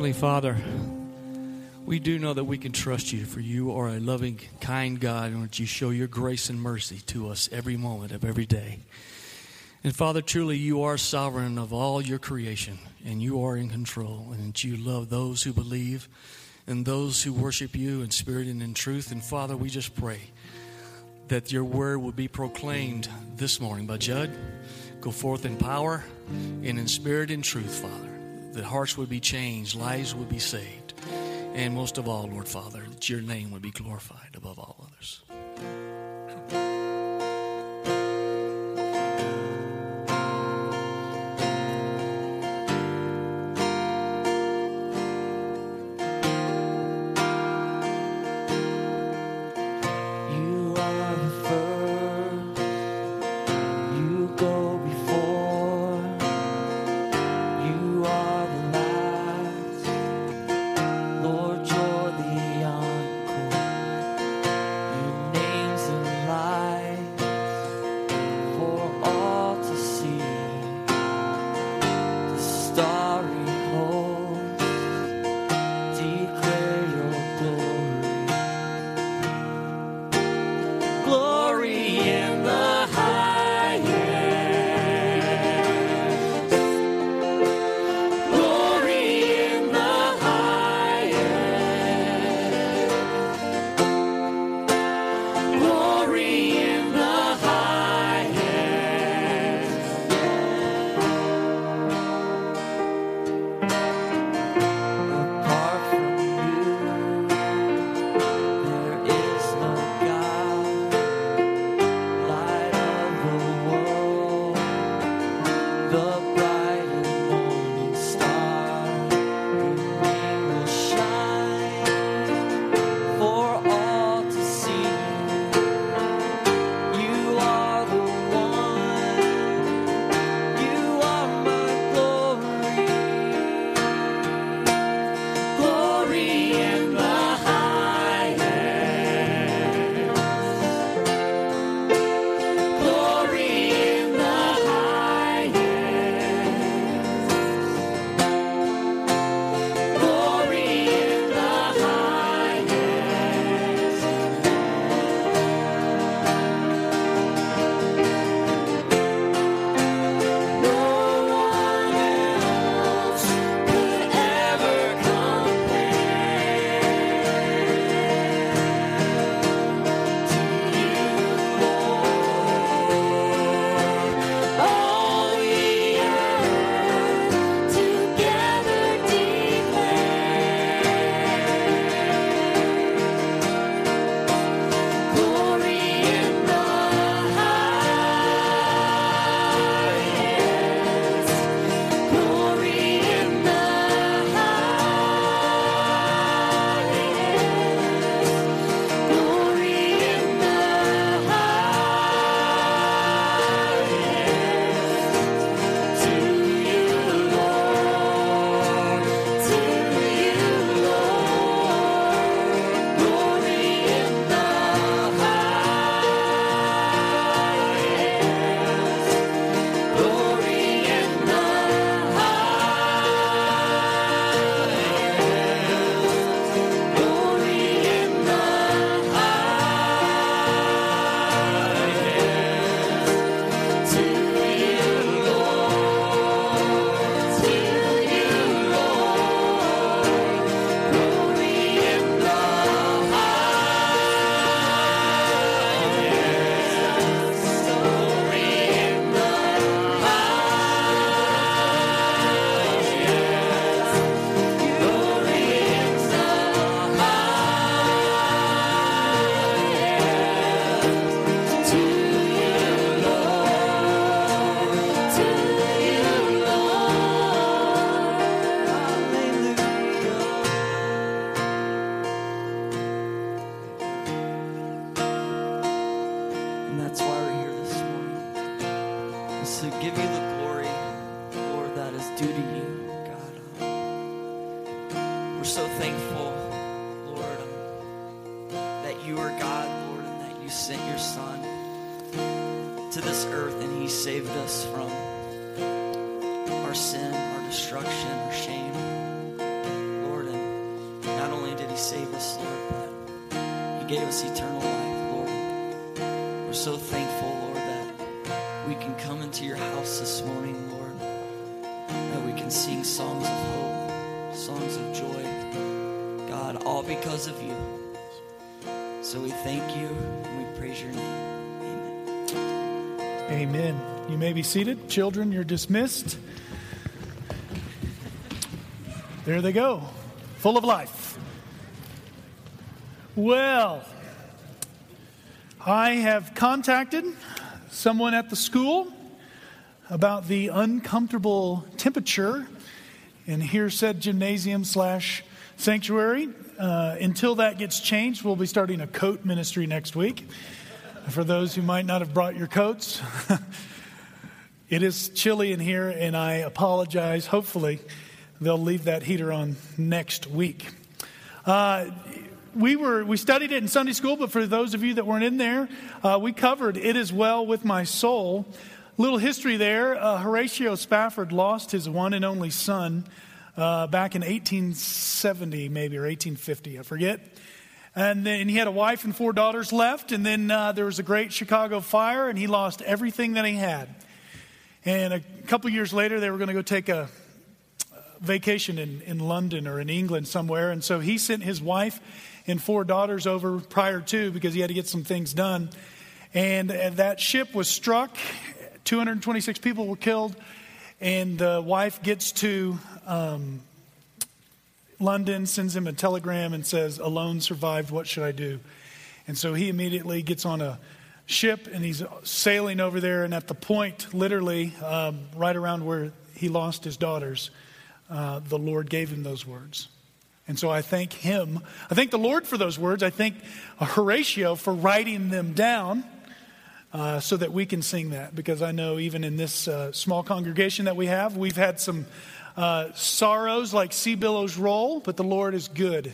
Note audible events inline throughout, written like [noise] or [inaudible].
Heavenly Father, we do know that we can trust you, for you are a loving, kind God, and that you show your grace and mercy to us every moment of every day. And Father, truly, you are sovereign of all your creation, and you are in control, and that you love those who believe and those who worship you in spirit and in truth. And Father, we just pray that your word will be proclaimed this morning by Judd. Go forth in power and in spirit and truth, Father that hearts would be changed, lives would be saved. And most of all, Lord Father, that your name would be glorified above all others. So thankful, Lord, um, that you are God, Lord, and that you sent your Son to this earth and he saved us from our sin, our destruction, our shame. Lord, and not only did he save us, Lord, but he gave us eternal life, Lord. We're so thankful, Lord, that we can come into your house this morning, Lord, that we can sing songs of hope, songs of joy. God, all because of you. So we thank you and we praise your name. Amen. Amen. You may be seated. Children, you're dismissed. There they go, full of life. Well, I have contacted someone at the school about the uncomfortable temperature in here said gymnasium slash sanctuary. Uh, until that gets changed, we'll be starting a coat ministry next week. For those who might not have brought your coats, [laughs] it is chilly in here, and I apologize. Hopefully, they'll leave that heater on next week. Uh, we were we studied it in Sunday school, but for those of you that weren't in there, uh, we covered "It Is Well with My Soul." Little history there: uh, Horatio Spafford lost his one and only son uh, back in 1870, maybe or 1850, I forget. And then he had a wife and four daughters left. And then uh, there was a great Chicago fire, and he lost everything that he had. And a couple years later, they were going to go take a vacation in, in London or in England somewhere. And so he sent his wife and four daughters over prior to because he had to get some things done. And uh, that ship was struck. 226 people were killed. And the wife gets to um, London, sends him a telegram and says, Alone survived, what should I do? And so he immediately gets on a ship and he's sailing over there. And at the point, literally, um, right around where he lost his daughters, uh, the Lord gave him those words. And so I thank him. I thank the Lord for those words. I thank Horatio for writing them down. Uh, so that we can sing that because I know even in this uh, small congregation that we have, we've had some uh, sorrows like sea billows roll, but the Lord is good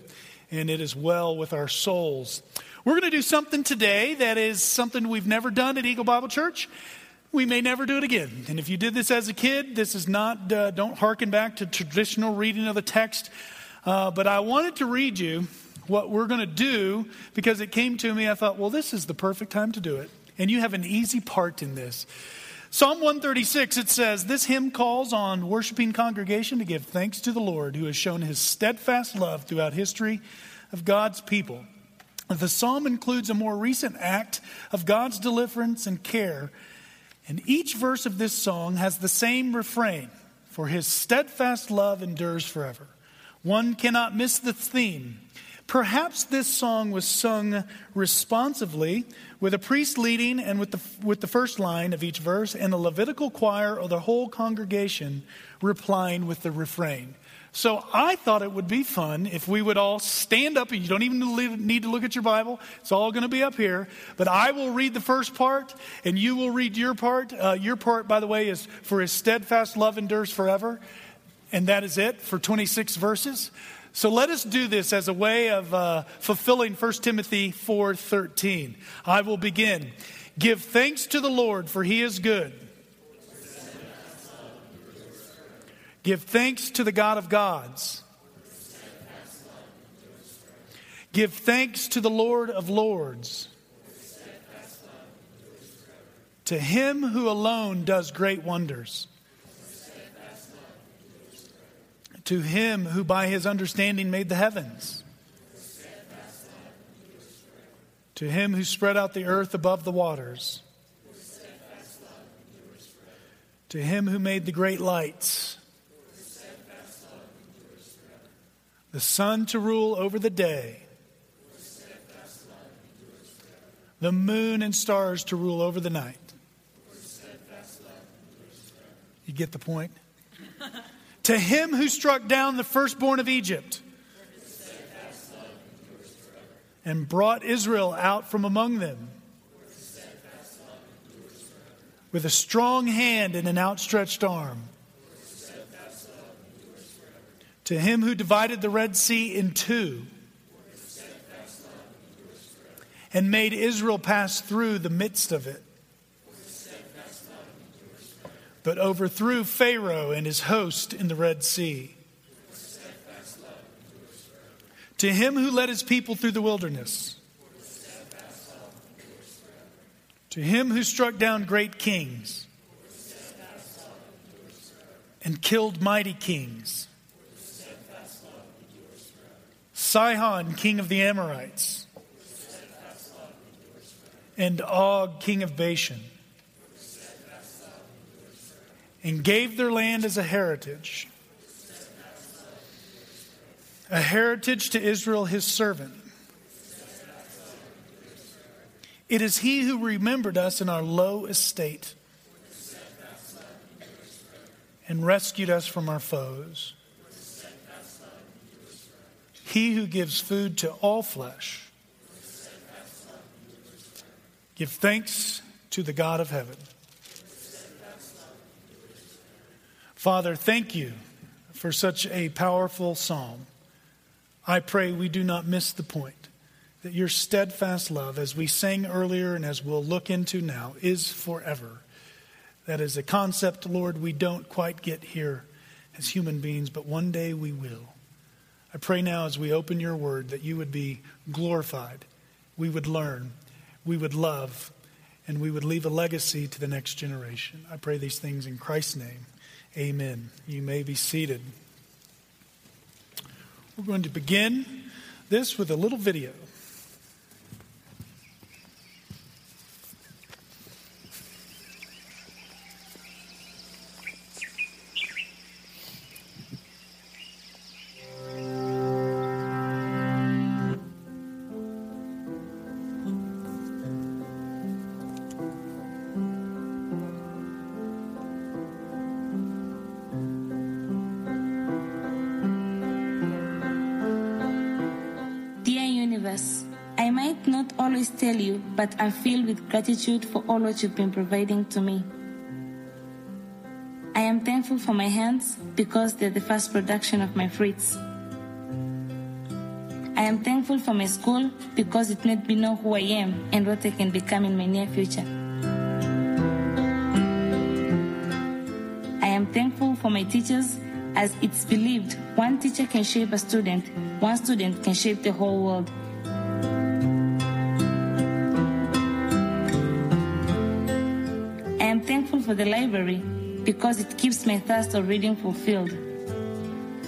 and it is well with our souls. We're going to do something today that is something we've never done at Eagle Bible Church. We may never do it again. And if you did this as a kid, this is not, uh, don't hearken back to traditional reading of the text. Uh, but I wanted to read you what we're going to do because it came to me. I thought, well, this is the perfect time to do it and you have an easy part in this. Psalm 136, it says, This hymn calls on worshiping congregation to give thanks to the Lord who has shown his steadfast love throughout history of God's people. The psalm includes a more recent act of God's deliverance and care, and each verse of this song has the same refrain For his steadfast love endures forever. One cannot miss the theme. Perhaps this song was sung responsively with a priest leading and with the, with the first line of each verse, and a Levitical choir or the whole congregation replying with the refrain. So I thought it would be fun if we would all stand up. You don't even need to look at your Bible, it's all going to be up here. But I will read the first part, and you will read your part. Uh, your part, by the way, is for his steadfast love endures forever. And that is it for 26 verses. So let us do this as a way of uh, fulfilling 1 Timothy 4:13. I will begin. Give thanks to the Lord for he is good. Give thanks to the God of gods. Give thanks to the Lord of lords. To him who alone does great wonders. To him who by his understanding made the heavens, to him who spread out the earth above the waters, to him who made the great lights, the sun to rule over the day, the moon and stars to rule over the night. You get the point? [laughs] To him who struck down the firstborn of Egypt and brought Israel out from among them with a strong hand and an outstretched arm. To him who divided the Red Sea in two and made Israel pass through the midst of it, but overthrew Pharaoh and his host in the Red Sea. To him who led his people through the wilderness, to him who struck down great kings and killed mighty kings. Sihon, king of the Amorites, and Og, king of Bashan, and gave their land as a heritage, a heritage to Israel, his servant. It is he who remembered us in our low estate and rescued us from our foes. He who gives food to all flesh. Give thanks to the God of heaven. Father, thank you for such a powerful psalm. I pray we do not miss the point that your steadfast love, as we sang earlier and as we'll look into now, is forever. That is a concept, Lord, we don't quite get here as human beings, but one day we will. I pray now as we open your word that you would be glorified, we would learn, we would love, and we would leave a legacy to the next generation. I pray these things in Christ's name. Amen. You may be seated. We're going to begin this with a little video. But I'm filled with gratitude for all what you've been providing to me. I am thankful for my hands because they're the first production of my fruits. I am thankful for my school because it made me know who I am and what I can become in my near future. I am thankful for my teachers as it's believed one teacher can shape a student, one student can shape the whole world. Thankful for the library because it keeps my thirst of reading fulfilled.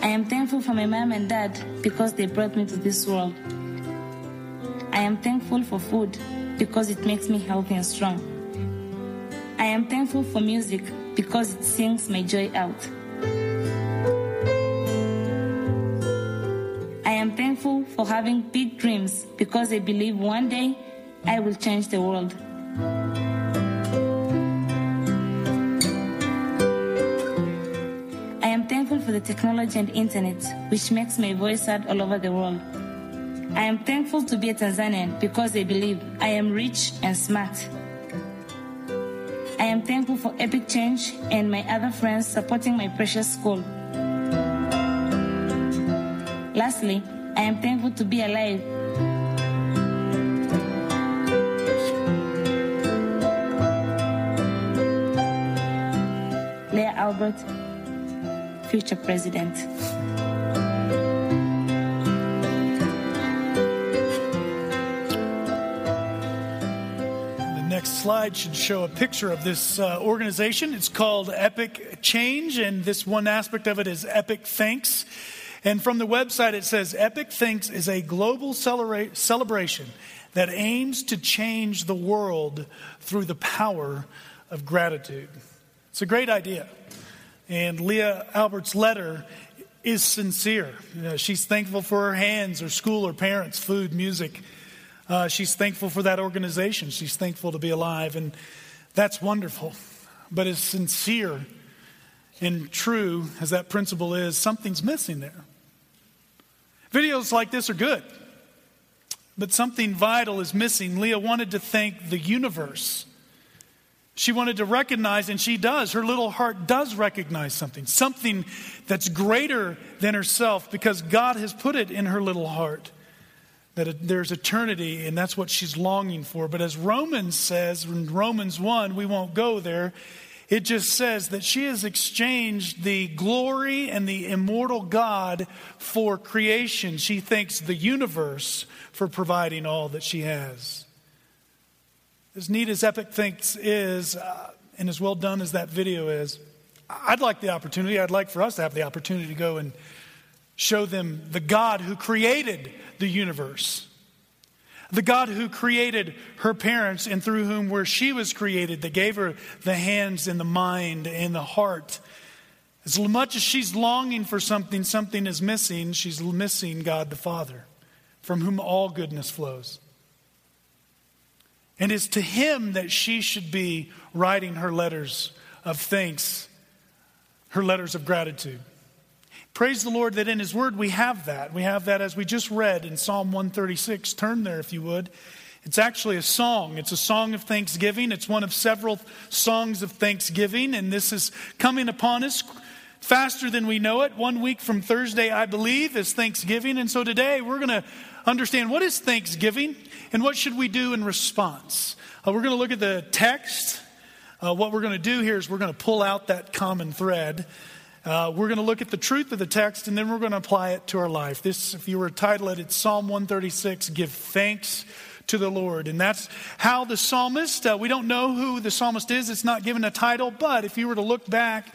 I am thankful for my mom and dad because they brought me to this world. I am thankful for food because it makes me healthy and strong. I am thankful for music because it sings my joy out. I am thankful for having big dreams because I believe one day I will change the world. For the technology and internet, which makes my voice heard all over the world. I am thankful to be a Tanzanian because I believe I am rich and smart. I am thankful for Epic Change and my other friends supporting my precious school. Lastly, I am thankful to be alive. Albert, future president. The next slide should show a picture of this uh, organization. It's called Epic Change, and this one aspect of it is Epic Thanks. And from the website, it says Epic Thanks is a global celebra- celebration that aims to change the world through the power of gratitude. It's a great idea. And Leah Albert's letter is sincere. You know, she's thankful for her hands, her school, her parents, food, music. Uh, she's thankful for that organization. She's thankful to be alive. And that's wonderful. But as sincere and true as that principle is, something's missing there. Videos like this are good, but something vital is missing. Leah wanted to thank the universe. She wanted to recognize, and she does. Her little heart does recognize something, something that's greater than herself because God has put it in her little heart that there's eternity, and that's what she's longing for. But as Romans says, in Romans 1, we won't go there, it just says that she has exchanged the glory and the immortal God for creation. She thanks the universe for providing all that she has. As neat as Epic Thanks is, uh, and as well done as that video is, I'd like the opportunity, I'd like for us to have the opportunity to go and show them the God who created the universe. The God who created her parents and through whom where she was created, that gave her the hands and the mind and the heart. As much as she's longing for something, something is missing, she's missing God the Father, from whom all goodness flows. And it's to him that she should be writing her letters of thanks, her letters of gratitude. Praise the Lord that in His Word we have that. We have that as we just read in Psalm 136. Turn there if you would. It's actually a song. It's a song of thanksgiving. It's one of several songs of thanksgiving, and this is coming upon us faster than we know it. One week from Thursday, I believe, is Thanksgiving. And so today we're going to understand what is Thanksgiving and what should we do in response. Uh, we're going to look at the text. Uh, what we're going to do here is we're going to pull out that common thread. Uh, we're going to look at the truth of the text and then we're going to apply it to our life. This, if you were to title it, it's Psalm 136 Give Thanks to the Lord. And that's how the psalmist, uh, we don't know who the psalmist is, it's not given a title, but if you were to look back,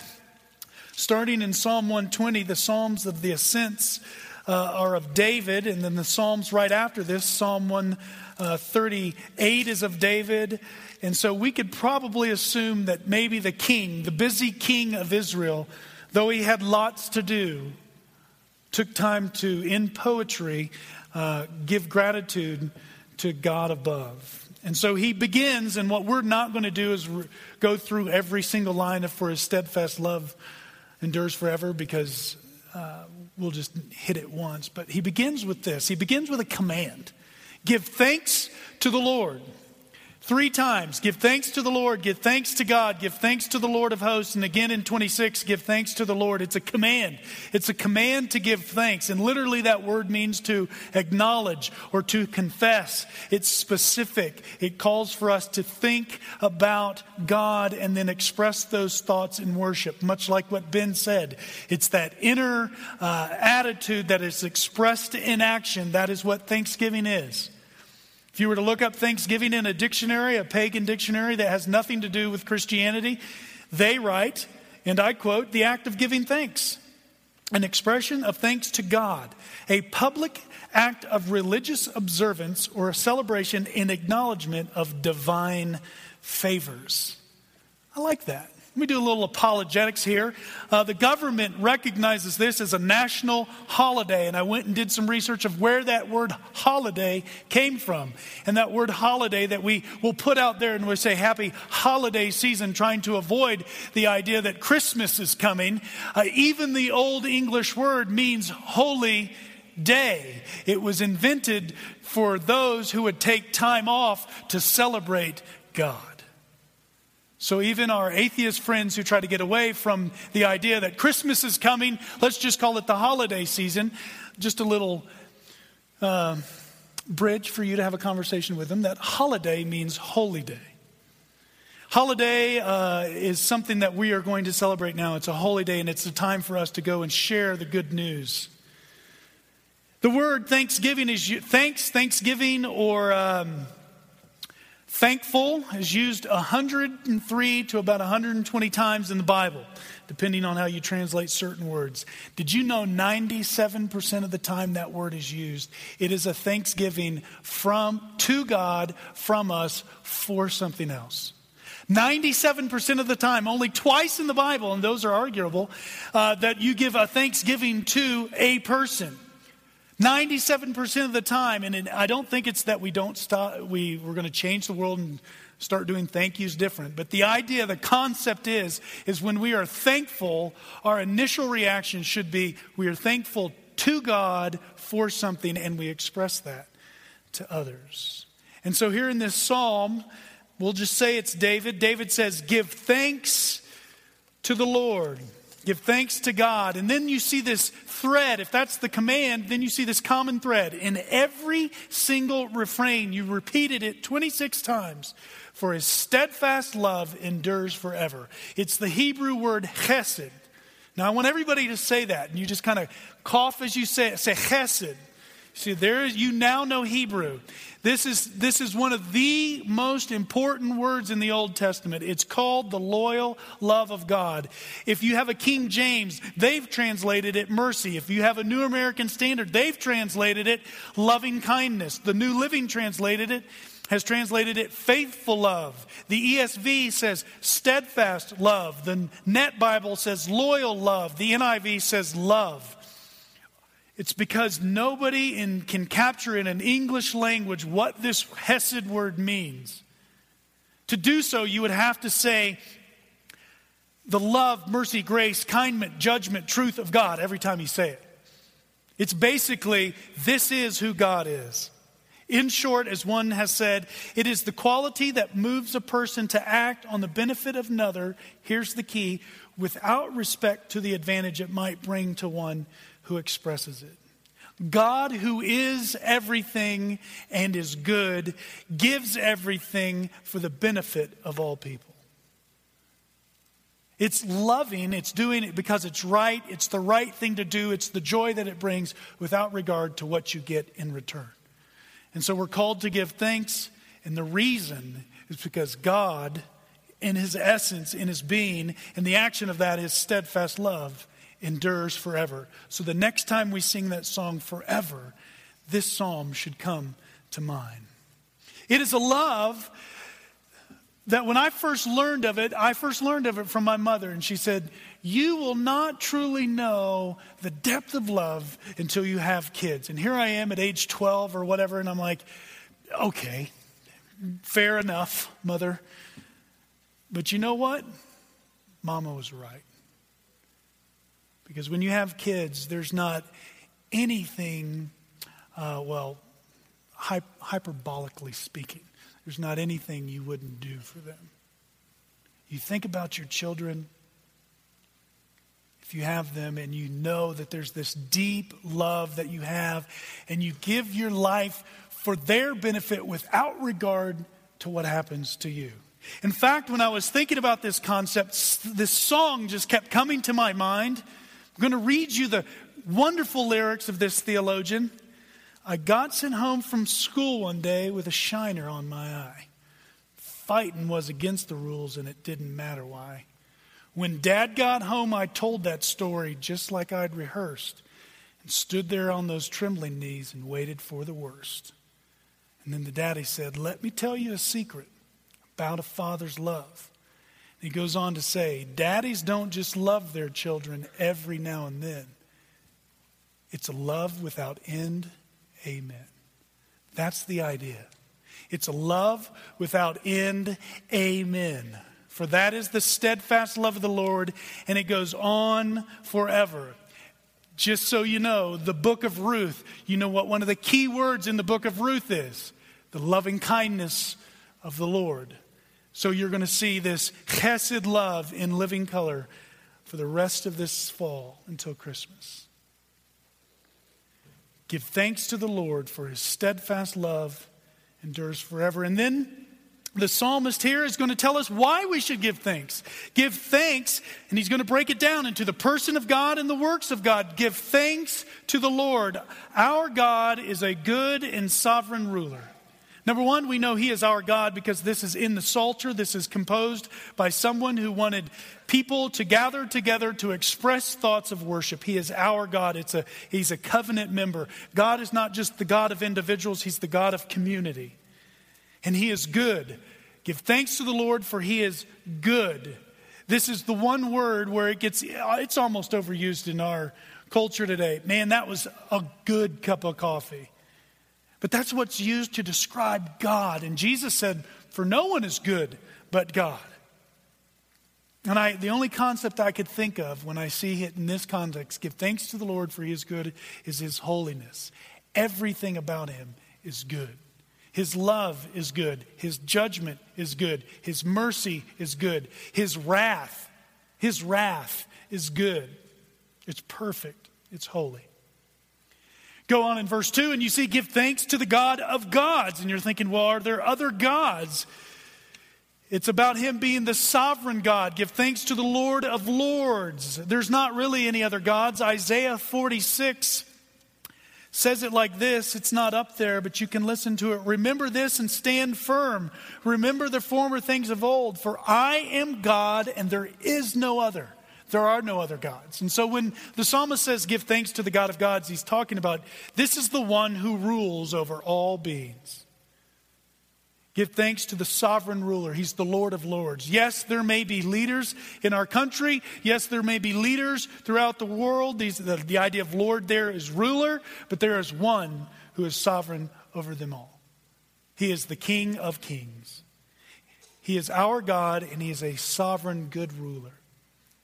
starting in Psalm 120, the Psalms of the Ascents uh, are of David, and then the Psalms right after this, Psalm 138 is of David. And so we could probably assume that maybe the king, the busy king of Israel, though he had lots to do, took time to, in poetry, uh, give gratitude to God above. And so he begins, and what we're not going to do is re- go through every single line of For his steadfast love endures forever because uh, we'll just hit it once. But he begins with this he begins with a command Give thanks to the Lord. Three times, give thanks to the Lord, give thanks to God, give thanks to the Lord of hosts. And again in 26, give thanks to the Lord. It's a command. It's a command to give thanks. And literally, that word means to acknowledge or to confess. It's specific. It calls for us to think about God and then express those thoughts in worship, much like what Ben said. It's that inner uh, attitude that is expressed in action. That is what thanksgiving is. If you were to look up Thanksgiving in a dictionary, a pagan dictionary that has nothing to do with Christianity, they write, and I quote, the act of giving thanks, an expression of thanks to God, a public act of religious observance or a celebration in acknowledgement of divine favors. I like that. Let me do a little apologetics here. Uh, the government recognizes this as a national holiday, and I went and did some research of where that word holiday came from. And that word holiday that we will put out there and we say happy holiday season, trying to avoid the idea that Christmas is coming. Uh, even the old English word means holy day. It was invented for those who would take time off to celebrate God. So, even our atheist friends who try to get away from the idea that Christmas is coming, let's just call it the holiday season, just a little uh, bridge for you to have a conversation with them that holiday means holy day. Holiday uh, is something that we are going to celebrate now. It's a holy day, and it's a time for us to go and share the good news. The word Thanksgiving is thanks, Thanksgiving, or. Um, Thankful is used 103 to about 120 times in the Bible, depending on how you translate certain words. Did you know 97% of the time that word is used, it is a thanksgiving from to God from us for something else. 97% of the time, only twice in the Bible, and those are arguable, uh, that you give a thanksgiving to a person. 97% of the time, and I don't think it's that we don't stop, we, we're going to change the world and start doing thank yous different. But the idea, the concept is, is when we are thankful, our initial reaction should be we are thankful to God for something and we express that to others. And so here in this psalm, We'll just say it's David. David says, Give thanks to the Lord. Give thanks to God. And then you see this thread. If that's the command, then you see this common thread. In every single refrain, you repeated it 26 times. For his steadfast love endures forever. It's the Hebrew word chesed. Now, I want everybody to say that. And you just kind of cough as you say it. Say chesed. See, there is, you now know Hebrew. This is, this is one of the most important words in the Old Testament. It's called the loyal love of God. If you have a King James, they've translated it mercy. If you have a New American Standard, they've translated it loving kindness. The New Living translated it has translated it faithful love. The ESV says steadfast love. The Net Bible says loyal love. The NIV says love. It's because nobody in, can capture in an English language what this Hesed word means. To do so, you would have to say the love, mercy, grace, kindness, judgment, truth of God every time you say it. It's basically, this is who God is. In short, as one has said, it is the quality that moves a person to act on the benefit of another, here's the key, without respect to the advantage it might bring to one who expresses it. God, who is everything and is good, gives everything for the benefit of all people. It's loving, it's doing it because it's right, it's the right thing to do, it's the joy that it brings without regard to what you get in return. And so we're called to give thanks, and the reason is because God, in his essence, in his being, and the action of that is steadfast love, endures forever. So the next time we sing that song, Forever, this psalm should come to mind. It is a love that when I first learned of it, I first learned of it from my mother, and she said, You will not truly know the depth of love until you have kids. And here I am at age 12 or whatever, and I'm like, Okay, fair enough, mother. But you know what? Mama was right. Because when you have kids, there's not anything, uh, well, hy- hyperbolically speaking, there's not anything you wouldn't do for them. You think about your children, if you have them, and you know that there's this deep love that you have, and you give your life for their benefit without regard to what happens to you. In fact, when I was thinking about this concept, this song just kept coming to my mind. I'm going to read you the wonderful lyrics of this theologian. I got sent home from school one day with a shiner on my eye. Fighting was against the rules, and it didn't matter why. When dad got home, I told that story just like I'd rehearsed and stood there on those trembling knees and waited for the worst. And then the daddy said, Let me tell you a secret about a father's love. He goes on to say, Daddies don't just love their children every now and then, it's a love without end Amen. That's the idea. It's a love without end. Amen. For that is the steadfast love of the Lord, and it goes on forever. Just so you know, the book of Ruth, you know what one of the key words in the book of Ruth is? The loving kindness of the Lord. So you're going to see this chesed love in living color for the rest of this fall until Christmas. Give thanks to the Lord for his steadfast love endures forever. And then the psalmist here is going to tell us why we should give thanks. Give thanks, and he's going to break it down into the person of God and the works of God. Give thanks to the Lord. Our God is a good and sovereign ruler. Number one, we know He is our God because this is in the Psalter. This is composed by someone who wanted people to gather together to express thoughts of worship. He is our God. It's a, he's a covenant member. God is not just the God of individuals, He's the God of community. And He is good. Give thanks to the Lord, for He is good. This is the one word where it gets, it's almost overused in our culture today. Man, that was a good cup of coffee. But that's what's used to describe God. And Jesus said, For no one is good but God. And I, the only concept I could think of when I see it in this context, give thanks to the Lord for his good, is his holiness. Everything about him is good. His love is good. His judgment is good. His mercy is good. His wrath, his wrath is good. It's perfect. It's holy. Go on in verse 2 and you see, give thanks to the God of gods. And you're thinking, well, are there other gods? It's about him being the sovereign God. Give thanks to the Lord of lords. There's not really any other gods. Isaiah 46 says it like this. It's not up there, but you can listen to it. Remember this and stand firm. Remember the former things of old, for I am God and there is no other. There are no other gods. And so when the psalmist says, Give thanks to the God of gods, he's talking about this is the one who rules over all beings. Give thanks to the sovereign ruler. He's the Lord of Lords. Yes, there may be leaders in our country. Yes, there may be leaders throughout the world. These, the, the idea of Lord there is ruler, but there is one who is sovereign over them all. He is the King of kings. He is our God, and He is a sovereign, good ruler.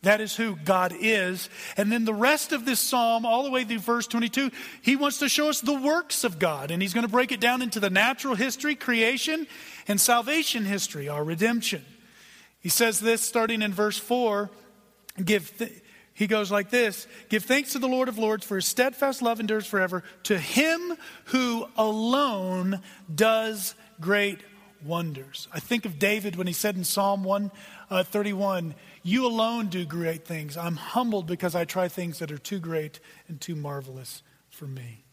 That is who God is. And then the rest of this psalm, all the way through verse 22, he wants to show us the works of God. And he's going to break it down into the natural history, creation, and salvation history, our redemption. He says this starting in verse 4 give th- he goes like this Give thanks to the Lord of Lords, for his steadfast love endures forever. To him who alone does great wonders. I think of David when he said in Psalm 131, uh, You alone do great things. I'm humbled because I try things that are too great and too marvelous for me.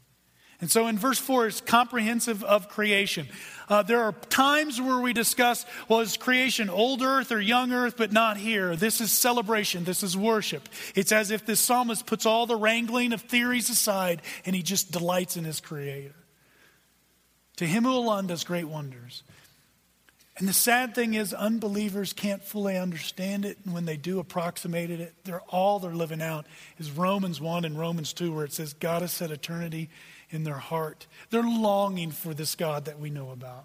And so in verse 4, it's comprehensive of creation. Uh, there are times where we discuss, well, is creation old earth or young earth, but not here. This is celebration. This is worship. It's as if this psalmist puts all the wrangling of theories aside and he just delights in his creator. To him who alone does great wonders. And the sad thing is, unbelievers can't fully understand it. And when they do approximate it, they're all they're living out is Romans 1 and Romans 2, where it says, God has set eternity in their heart. They're longing for this God that we know about.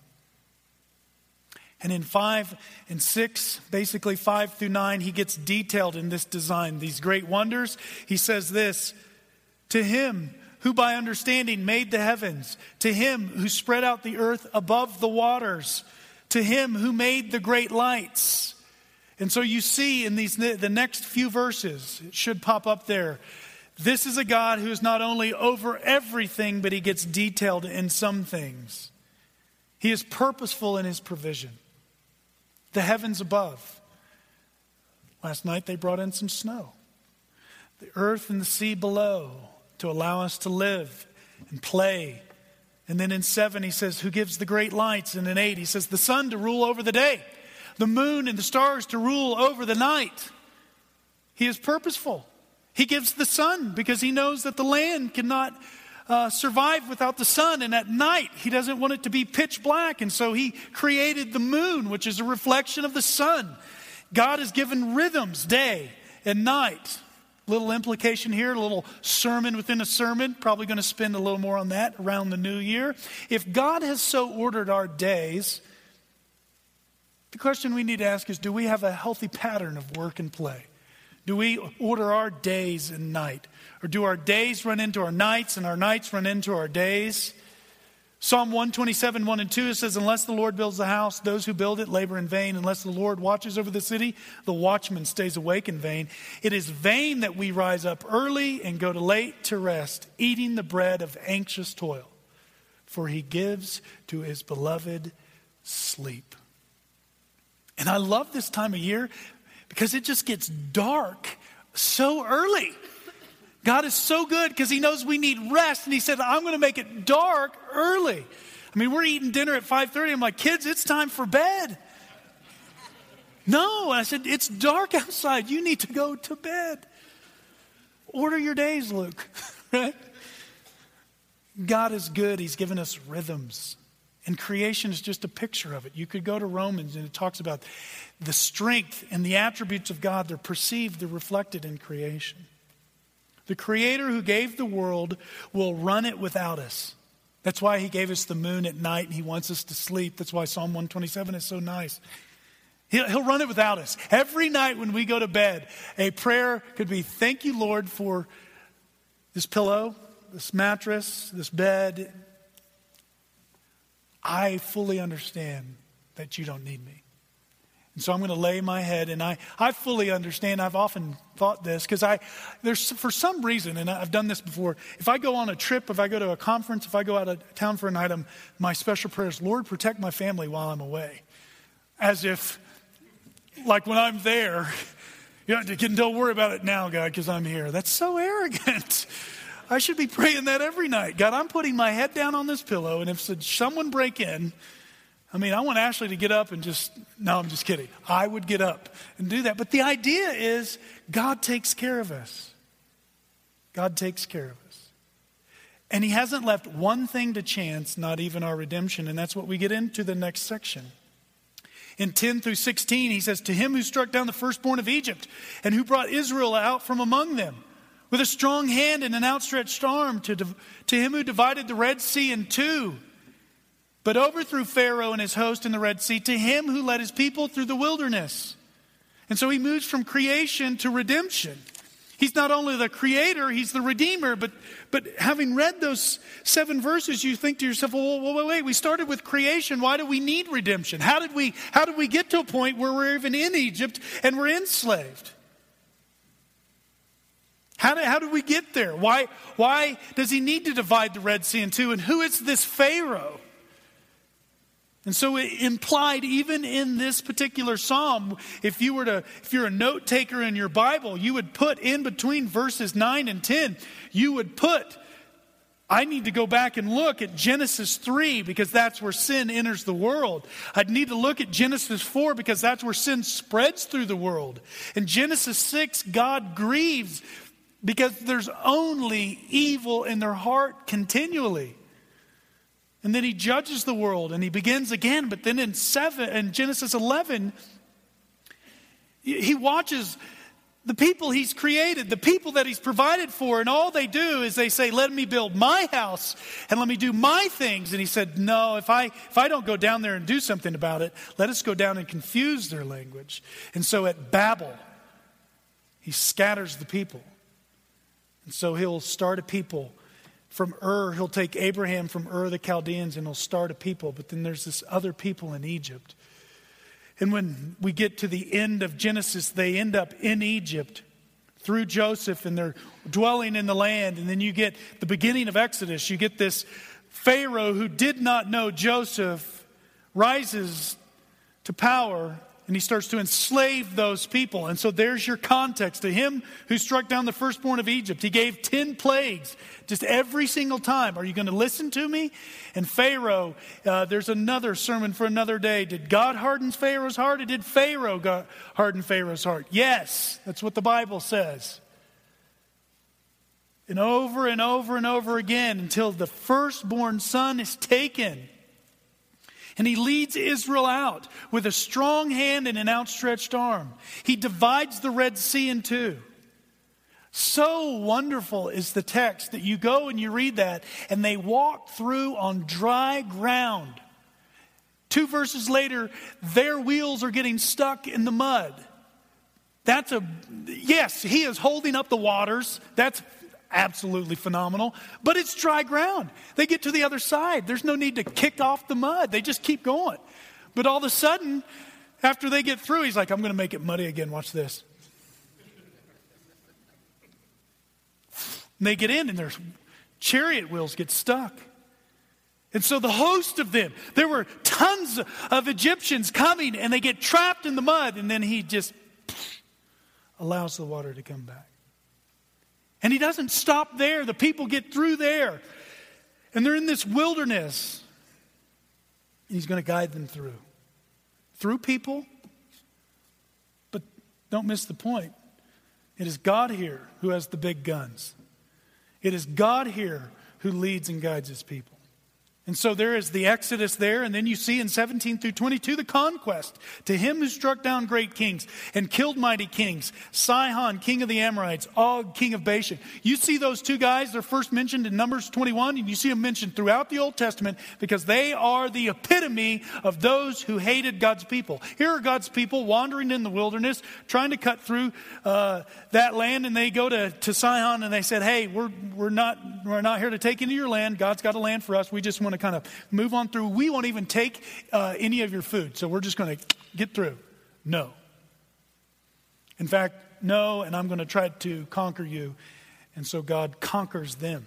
And in 5 and 6, basically 5 through 9, he gets detailed in this design, these great wonders. He says this To him who by understanding made the heavens, to him who spread out the earth above the waters to him who made the great lights. And so you see in these the next few verses, it should pop up there. This is a God who is not only over everything, but he gets detailed in some things. He is purposeful in his provision. The heavens above. Last night they brought in some snow. The earth and the sea below to allow us to live and play and then in seven, he says, Who gives the great lights? And in eight, he says, The sun to rule over the day, the moon and the stars to rule over the night. He is purposeful. He gives the sun because he knows that the land cannot uh, survive without the sun. And at night, he doesn't want it to be pitch black. And so he created the moon, which is a reflection of the sun. God has given rhythms, day and night. Little implication here, a little sermon within a sermon. Probably going to spend a little more on that around the new year. If God has so ordered our days, the question we need to ask is do we have a healthy pattern of work and play? Do we order our days and night? Or do our days run into our nights and our nights run into our days? Psalm 127, 1 and 2 it says, Unless the Lord builds the house, those who build it labor in vain. Unless the Lord watches over the city, the watchman stays awake in vain. It is vain that we rise up early and go to late to rest, eating the bread of anxious toil. For he gives to his beloved sleep. And I love this time of year because it just gets dark so early. God is so good because He knows we need rest, and He said, "I'm going to make it dark early." I mean, we're eating dinner at 5:30. I'm like, "Kids, it's time for bed." No, I said, "It's dark outside. You need to go to bed." Order your days, Luke. [laughs] right? God is good. He's given us rhythms. And creation is just a picture of it. You could go to Romans and it talks about the strength and the attributes of God. They're perceived, they're reflected in creation. The Creator who gave the world will run it without us. That's why He gave us the moon at night and He wants us to sleep. That's why Psalm 127 is so nice. He'll, he'll run it without us. Every night when we go to bed, a prayer could be Thank you, Lord, for this pillow, this mattress, this bed. I fully understand that you don't need me. And so I'm going to lay my head, and I, I fully understand. I've often thought this because I, there's for some reason, and I've done this before. If I go on a trip, if I go to a conference, if I go out of town for an item, my special prayer is, Lord, protect my family while I'm away. As if, like when I'm there, [laughs] you know, don't worry about it now, God, because I'm here. That's so arrogant. [laughs] I should be praying that every night. God, I'm putting my head down on this pillow, and if someone break in, I mean, I want Ashley to get up and just, no, I'm just kidding. I would get up and do that. But the idea is God takes care of us. God takes care of us. And He hasn't left one thing to chance, not even our redemption. And that's what we get into the next section. In 10 through 16, he says, To him who struck down the firstborn of Egypt and who brought Israel out from among them with a strong hand and an outstretched arm, to, to him who divided the Red Sea in two but overthrew Pharaoh and his host in the Red Sea, to him who led his people through the wilderness. And so he moves from creation to redemption. He's not only the creator, he's the redeemer. But, but having read those seven verses, you think to yourself, well, wait, wait, wait, we started with creation. Why do we need redemption? How did, we, how did we get to a point where we're even in Egypt and we're enslaved? How did, how did we get there? Why, why does he need to divide the Red Sea in two? And who is this Pharaoh? And so it implied even in this particular psalm, if you were to, if you're a note taker in your Bible, you would put in between verses 9 and 10, you would put, I need to go back and look at Genesis 3 because that's where sin enters the world. I'd need to look at Genesis 4 because that's where sin spreads through the world. In Genesis 6, God grieves because there's only evil in their heart continually. And then he judges the world and he begins again. But then in, seven, in Genesis 11, he watches the people he's created, the people that he's provided for, and all they do is they say, Let me build my house and let me do my things. And he said, No, if I, if I don't go down there and do something about it, let us go down and confuse their language. And so at Babel, he scatters the people. And so he'll start a people from Ur, he'll take Abraham from Ur the Chaldeans and he'll start a people. But then there's this other people in Egypt. And when we get to the end of Genesis, they end up in Egypt through Joseph and they're dwelling in the land. And then you get the beginning of Exodus. You get this Pharaoh who did not know Joseph rises to power and he starts to enslave those people. And so there's your context. To him who struck down the firstborn of Egypt, he gave 10 plagues just every single time. Are you going to listen to me? And Pharaoh, uh, there's another sermon for another day. Did God harden Pharaoh's heart or did Pharaoh harden Pharaoh's heart? Yes, that's what the Bible says. And over and over and over again until the firstborn son is taken. And he leads Israel out with a strong hand and an outstretched arm. He divides the Red Sea in two. So wonderful is the text that you go and you read that, and they walk through on dry ground. Two verses later, their wheels are getting stuck in the mud. That's a, yes, he is holding up the waters. That's absolutely phenomenal, but it's dry ground. They get to the other side. There's no need to kick off the mud, they just keep going. But all of a sudden, after they get through, he's like, I'm going to make it muddy again. Watch this. And they get in, and their chariot wheels get stuck. And so the host of them, there were tons of Egyptians coming, and they get trapped in the mud, and then he just allows the water to come back. And he doesn't stop there. The people get through there. And they're in this wilderness. And he's going to guide them through. Through people. But don't miss the point. It is God here who has the big guns. It is God here who leads and guides his people. And so there is the Exodus there, and then you see in 17 through 22 the conquest. To him who struck down great kings and killed mighty kings, Sihon, king of the Amorites, Og, king of Bashan. You see those two guys, they're first mentioned in Numbers 21, and you see them mentioned throughout the Old Testament because they are the epitome of those who hated God's people. Here are God's people wandering in the wilderness, trying to cut through uh, that land, and they go to, to Sihon and they said, Hey, we're, we're, not, we're not here to take into your land. God's got a land for us. We just want to kind of move on through. We won't even take uh, any of your food. So we're just going to get through. No. In fact, no, and I'm going to try to conquer you. And so God conquers them.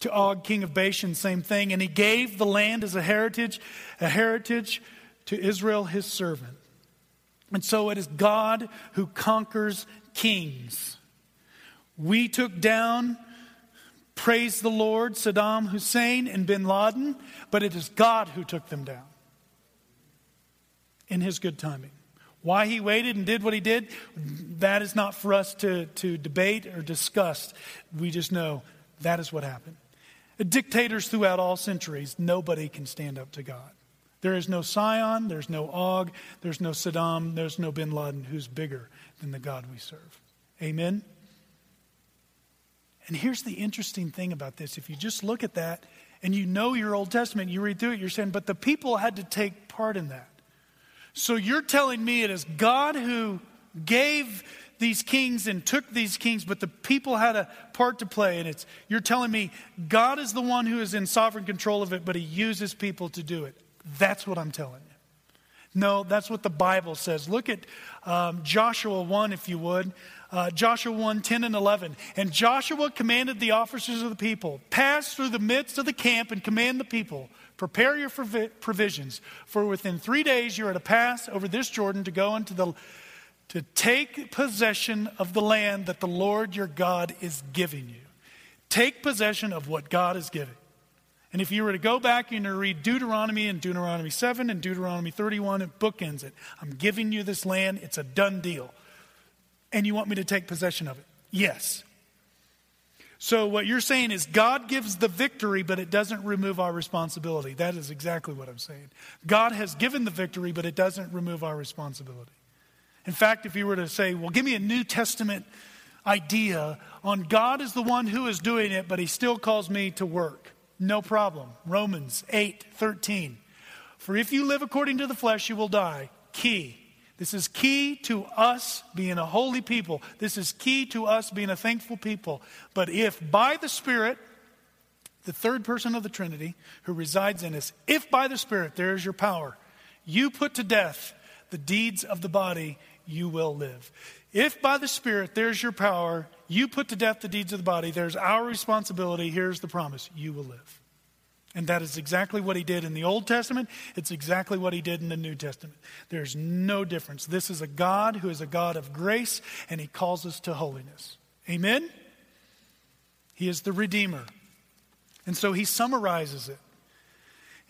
To Og, king of Bashan, same thing. And he gave the land as a heritage, a heritage to Israel, his servant. And so it is God who conquers kings. We took down, praise the Lord, Saddam Hussein and bin Laden, but it is God who took them down in his good timing. Why he waited and did what he did, that is not for us to, to debate or discuss. We just know that is what happened. Dictators throughout all centuries, nobody can stand up to God. There is no Sihon, there's no Og, there's no Saddam, there's no bin Laden who's bigger than the God we serve. Amen? And here's the interesting thing about this. If you just look at that and you know your Old Testament, you read through it, you're saying, but the people had to take part in that. So you're telling me it is God who gave these kings and took these kings, but the people had a part to play. And it's you're telling me God is the one who is in sovereign control of it, but he uses people to do it. That's what I'm telling you. No, that's what the Bible says. Look at um, Joshua 1, if you would. Uh, Joshua 1, 10 and 11. And Joshua commanded the officers of the people, pass through the midst of the camp and command the people, prepare your provisions, for within three days you are to pass over this Jordan to go into the to take possession of the land that the Lord your God is giving you. Take possession of what God is giving. And if you were to go back and read Deuteronomy and Deuteronomy 7 and Deuteronomy 31, it bookends it. I'm giving you this land, it's a done deal. And you want me to take possession of it? Yes. So, what you're saying is God gives the victory, but it doesn't remove our responsibility. That is exactly what I'm saying. God has given the victory, but it doesn't remove our responsibility. In fact, if you were to say, well, give me a New Testament idea on God is the one who is doing it, but he still calls me to work, no problem. Romans 8 13. For if you live according to the flesh, you will die. Key. This is key to us being a holy people. This is key to us being a thankful people. But if by the Spirit, the third person of the Trinity who resides in us, if by the Spirit there is your power, you put to death the deeds of the body, you will live. If by the Spirit there's your power, you put to death the deeds of the body, there's our responsibility. Here's the promise you will live. And that is exactly what he did in the Old Testament. It's exactly what he did in the New Testament. There's no difference. This is a God who is a God of grace, and he calls us to holiness. Amen? He is the Redeemer. And so he summarizes it.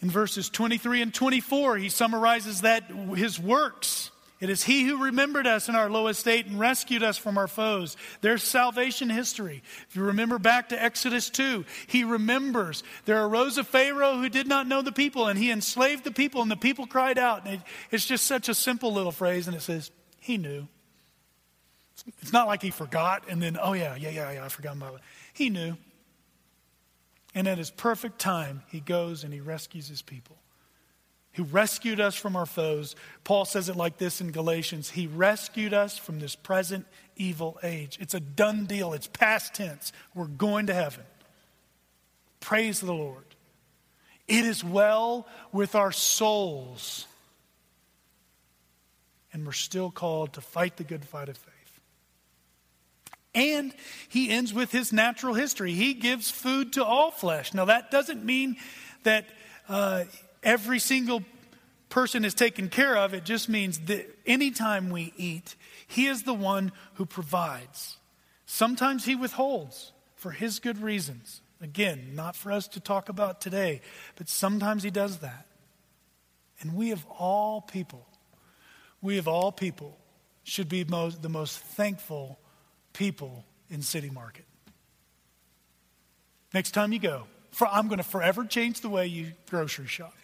In verses 23 and 24, he summarizes that his works it is He who remembered us in our low estate and rescued us from our foes. There's salvation history. If you remember back to Exodus 2, He remembers. There arose a Pharaoh who did not know the people, and he enslaved the people, and the people cried out. And it, it's just such a simple little phrase, and it says, He knew. It's not like He forgot, and then, oh, yeah, yeah, yeah, yeah, I forgot about it. He knew. And at His perfect time, He goes and He rescues His people who rescued us from our foes. Paul says it like this in Galatians He rescued us from this present evil age. It's a done deal, it's past tense. We're going to heaven. Praise the Lord. It is well with our souls. And we're still called to fight the good fight of faith. And he ends with his natural history. He gives food to all flesh. Now, that doesn't mean that uh, every single person is taken care of. It just means that anytime we eat, He is the one who provides. Sometimes He withholds for His good reasons. Again, not for us to talk about today, but sometimes He does that. And we of all people, we of all people should be most, the most thankful people in City Market. Next time you go, for, I'm going to forever change the way you grocery shop.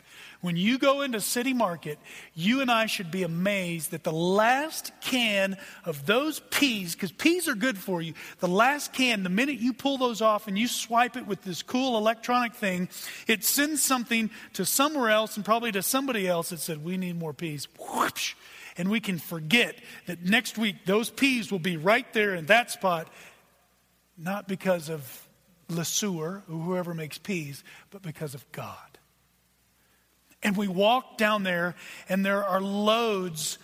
When you go into City Market, you and I should be amazed that the last can of those peas, because peas are good for you, the last can, the minute you pull those off and you swipe it with this cool electronic thing, it sends something to somewhere else and probably to somebody else that said, We need more peas. Whoosh, and we can forget that next week those peas will be right there in that spot, not because of Lesueur, or whoever makes peas, but because of God. And we walk down there, and there are loads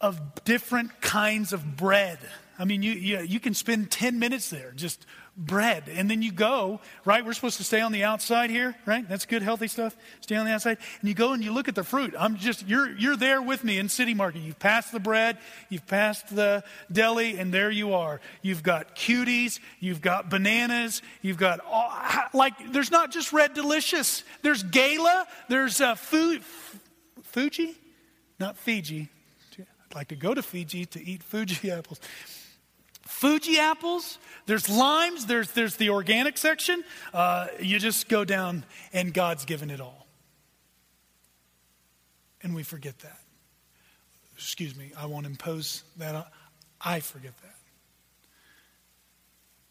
of different kinds of bread. I mean, you, you, you can spend 10 minutes there just bread. And then you go, right? We're supposed to stay on the outside here, right? That's good, healthy stuff. Stay on the outside. And you go and you look at the fruit. I'm just, you're, you're there with me in City Market. You've passed the bread, you've passed the deli, and there you are. You've got cuties, you've got bananas, you've got, all, like, there's not just Red Delicious. There's Gala, there's uh, Fu, Fuji, not Fiji. I'd like to go to Fiji to eat Fuji [laughs] apples. Fuji apples, there's limes, there's, there's the organic section. Uh, you just go down, and God's given it all. And we forget that. Excuse me, I won't impose that. I forget that.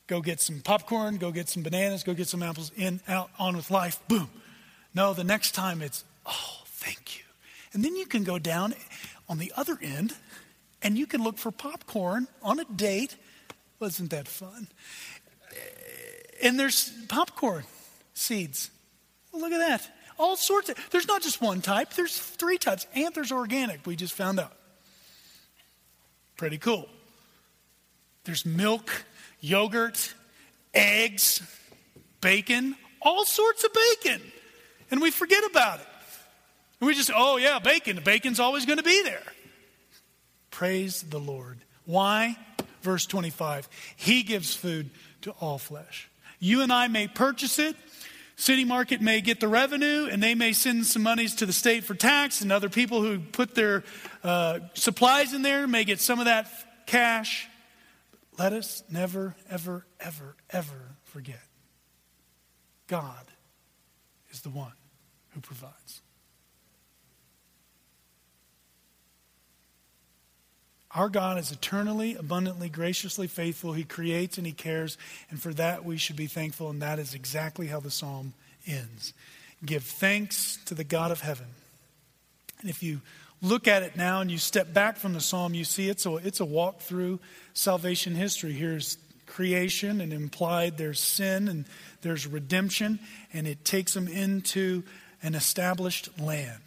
Go get some popcorn, go get some bananas, go get some apples, in, out, on with life, boom. No, the next time it's, oh, thank you. And then you can go down on the other end and you can look for popcorn on a date. Wasn't that fun? And there's popcorn seeds. Well, look at that. All sorts of, there's not just one type, there's three types. And there's organic, we just found out. Pretty cool. There's milk, yogurt, eggs, bacon, all sorts of bacon. And we forget about it. And we just, oh yeah, bacon. The Bacon's always going to be there. Praise the Lord. Why? Verse 25. He gives food to all flesh. You and I may purchase it. City Market may get the revenue, and they may send some monies to the state for tax, and other people who put their uh, supplies in there may get some of that cash. Let us never, ever, ever, ever forget God is the one who provides. Our God is eternally, abundantly, graciously faithful. He creates and He cares, and for that we should be thankful, and that is exactly how the psalm ends. Give thanks to the God of heaven. And if you look at it now and you step back from the psalm, you see it's a, it's a walk through salvation history. Here's creation, and implied there's sin and there's redemption, and it takes them into an established land.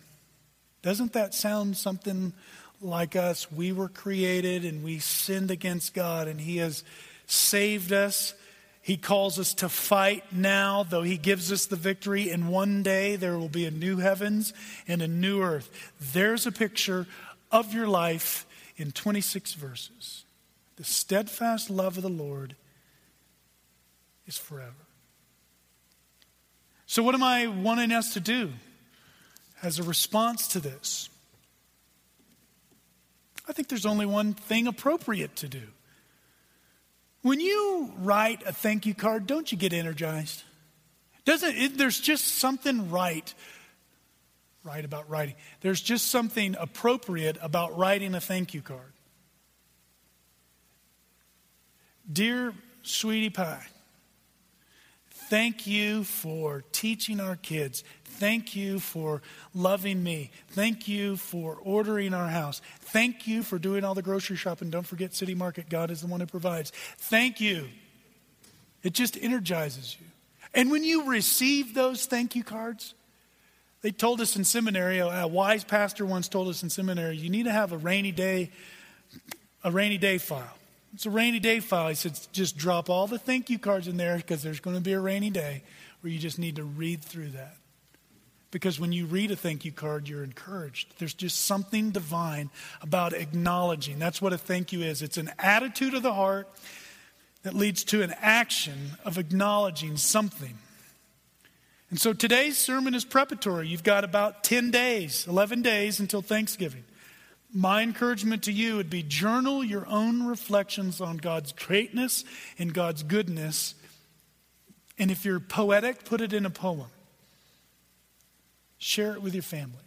Doesn't that sound something like us. We were created and we sinned against God, and He has saved us. He calls us to fight now, though He gives us the victory. And one day there will be a new heavens and a new earth. There's a picture of your life in 26 verses. The steadfast love of the Lord is forever. So, what am I wanting us to do as a response to this? I think there's only one thing appropriate to do. When you write a thank you card, don't you get energized? Doesn't it, there's just something right right about writing. There's just something appropriate about writing a thank you card. Dear sweetie pie, thank you for teaching our kids. Thank you for loving me. Thank you for ordering our house. Thank you for doing all the grocery shopping. Don't forget City Market. God is the one who provides. Thank you. It just energizes you. And when you receive those thank you cards, they told us in seminary, a wise pastor once told us in seminary, you need to have a rainy day, a rainy day file. It's a rainy day file. He said, just drop all the thank you cards in there because there's going to be a rainy day where you just need to read through that. Because when you read a thank you card, you're encouraged. There's just something divine about acknowledging. That's what a thank you is it's an attitude of the heart that leads to an action of acknowledging something. And so today's sermon is preparatory. You've got about 10 days, 11 days until Thanksgiving. My encouragement to you would be journal your own reflections on God's greatness and God's goodness. And if you're poetic, put it in a poem. Share it with your family.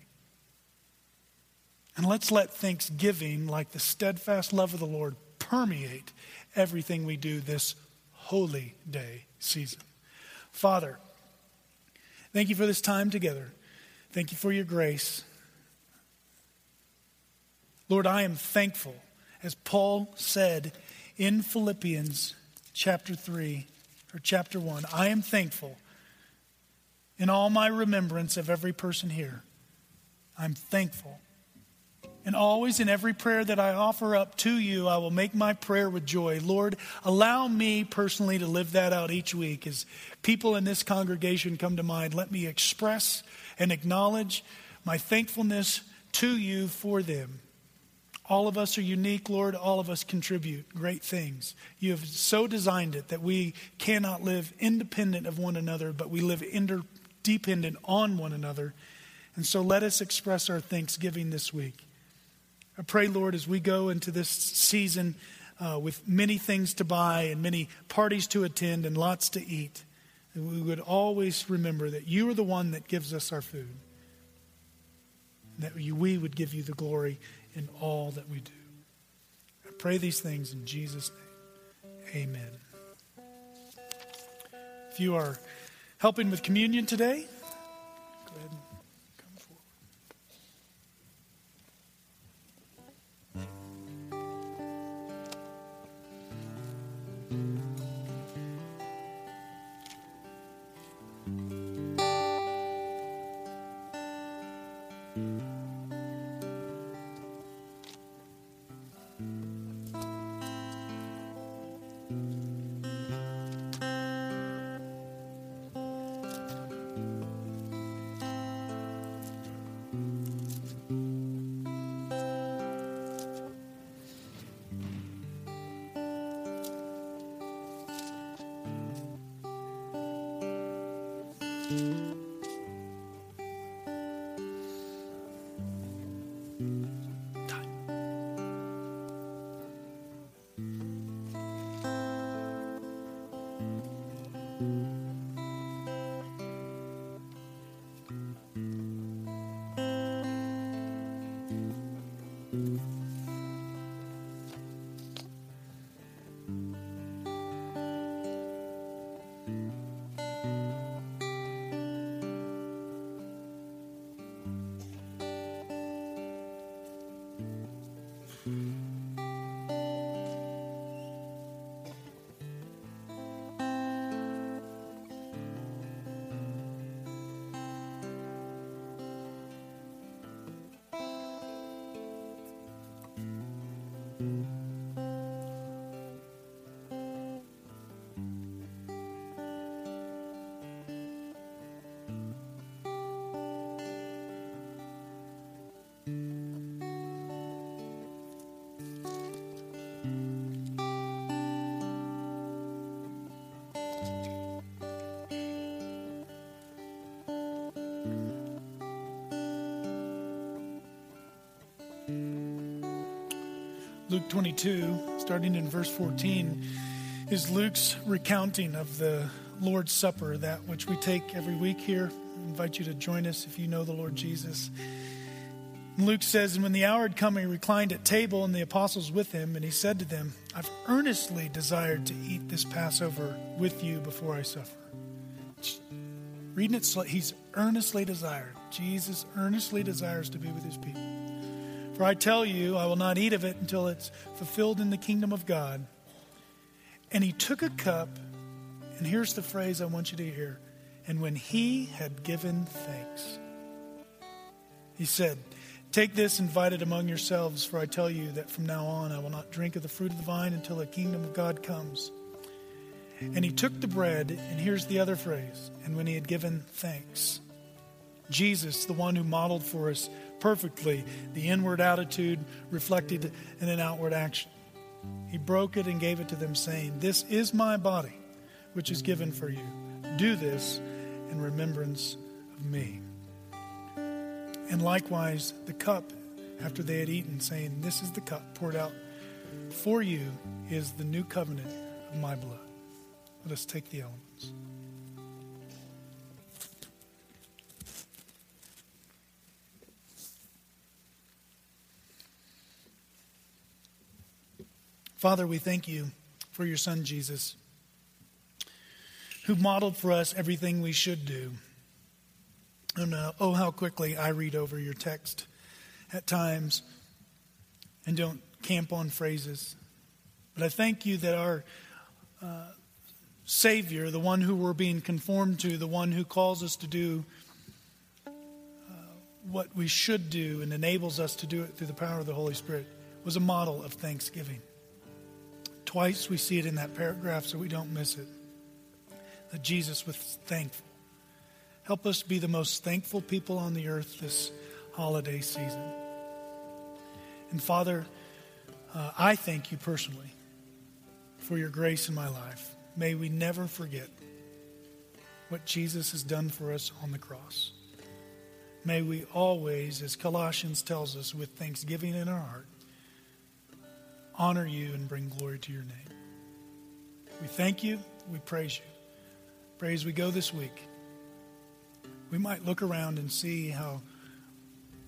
And let's let thanksgiving, like the steadfast love of the Lord, permeate everything we do this holy day season. Father, thank you for this time together. Thank you for your grace. Lord, I am thankful, as Paul said in Philippians chapter 3, or chapter 1. I am thankful in all my remembrance of every person here. I'm thankful. And always in every prayer that I offer up to you, I will make my prayer with joy. Lord, allow me personally to live that out each week. As people in this congregation come to mind, let me express and acknowledge my thankfulness to you for them. All of us are unique, Lord. All of us contribute great things. You have so designed it that we cannot live independent of one another, but we live interdependent on one another. And so let us express our thanksgiving this week. I pray, Lord, as we go into this season uh, with many things to buy and many parties to attend and lots to eat, that we would always remember that you are the one that gives us our food. That we would give you the glory in all that we do. I pray these things in Jesus' name. Amen. If you are helping with communion today, go ahead Luke 22, starting in verse 14, is Luke's recounting of the Lord's Supper, that which we take every week here. I invite you to join us if you know the Lord Jesus. Luke says, And when the hour had come, he reclined at table, and the apostles with him, and he said to them, I've earnestly desired to eat this Passover with you before I suffer. Reading it, he's earnestly desired. Jesus earnestly desires to be with his people. For I tell you, I will not eat of it until it's fulfilled in the kingdom of God. And he took a cup, and here's the phrase I want you to hear. And when he had given thanks, he said, Take this and divide it among yourselves, for I tell you that from now on I will not drink of the fruit of the vine until the kingdom of God comes. And he took the bread, and here's the other phrase, and when he had given thanks. Jesus, the one who modeled for us perfectly the inward attitude reflected in an outward action. He broke it and gave it to them, saying, This is my body, which is given for you. Do this in remembrance of me. And likewise, the cup after they had eaten, saying, This is the cup poured out for you, is the new covenant of my blood. Let us take the elements. Father, we thank you for your Son, Jesus, who modeled for us everything we should do. And uh, oh, how quickly I read over your text at times and don't camp on phrases. But I thank you that our uh, Savior, the one who we're being conformed to, the one who calls us to do uh, what we should do and enables us to do it through the power of the Holy Spirit, was a model of thanksgiving. Twice we see it in that paragraph so we don't miss it. That Jesus was thankful. Help us be the most thankful people on the earth this holiday season. And Father, uh, I thank you personally for your grace in my life. May we never forget what Jesus has done for us on the cross. May we always, as Colossians tells us, with thanksgiving in our heart, honor you and bring glory to your name. We thank you. We praise you. Pray as we go this week, we might look around and see how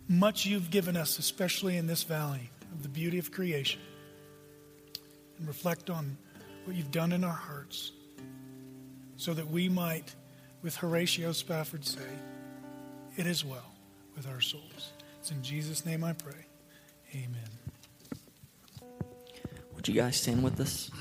much you've given us, especially in this valley of the beauty of creation, and reflect on what you've done in our hearts so that we might, with Horatio Spafford, say, It is well with our souls. It's in Jesus' name I pray. Amen. Would you guys stand with us?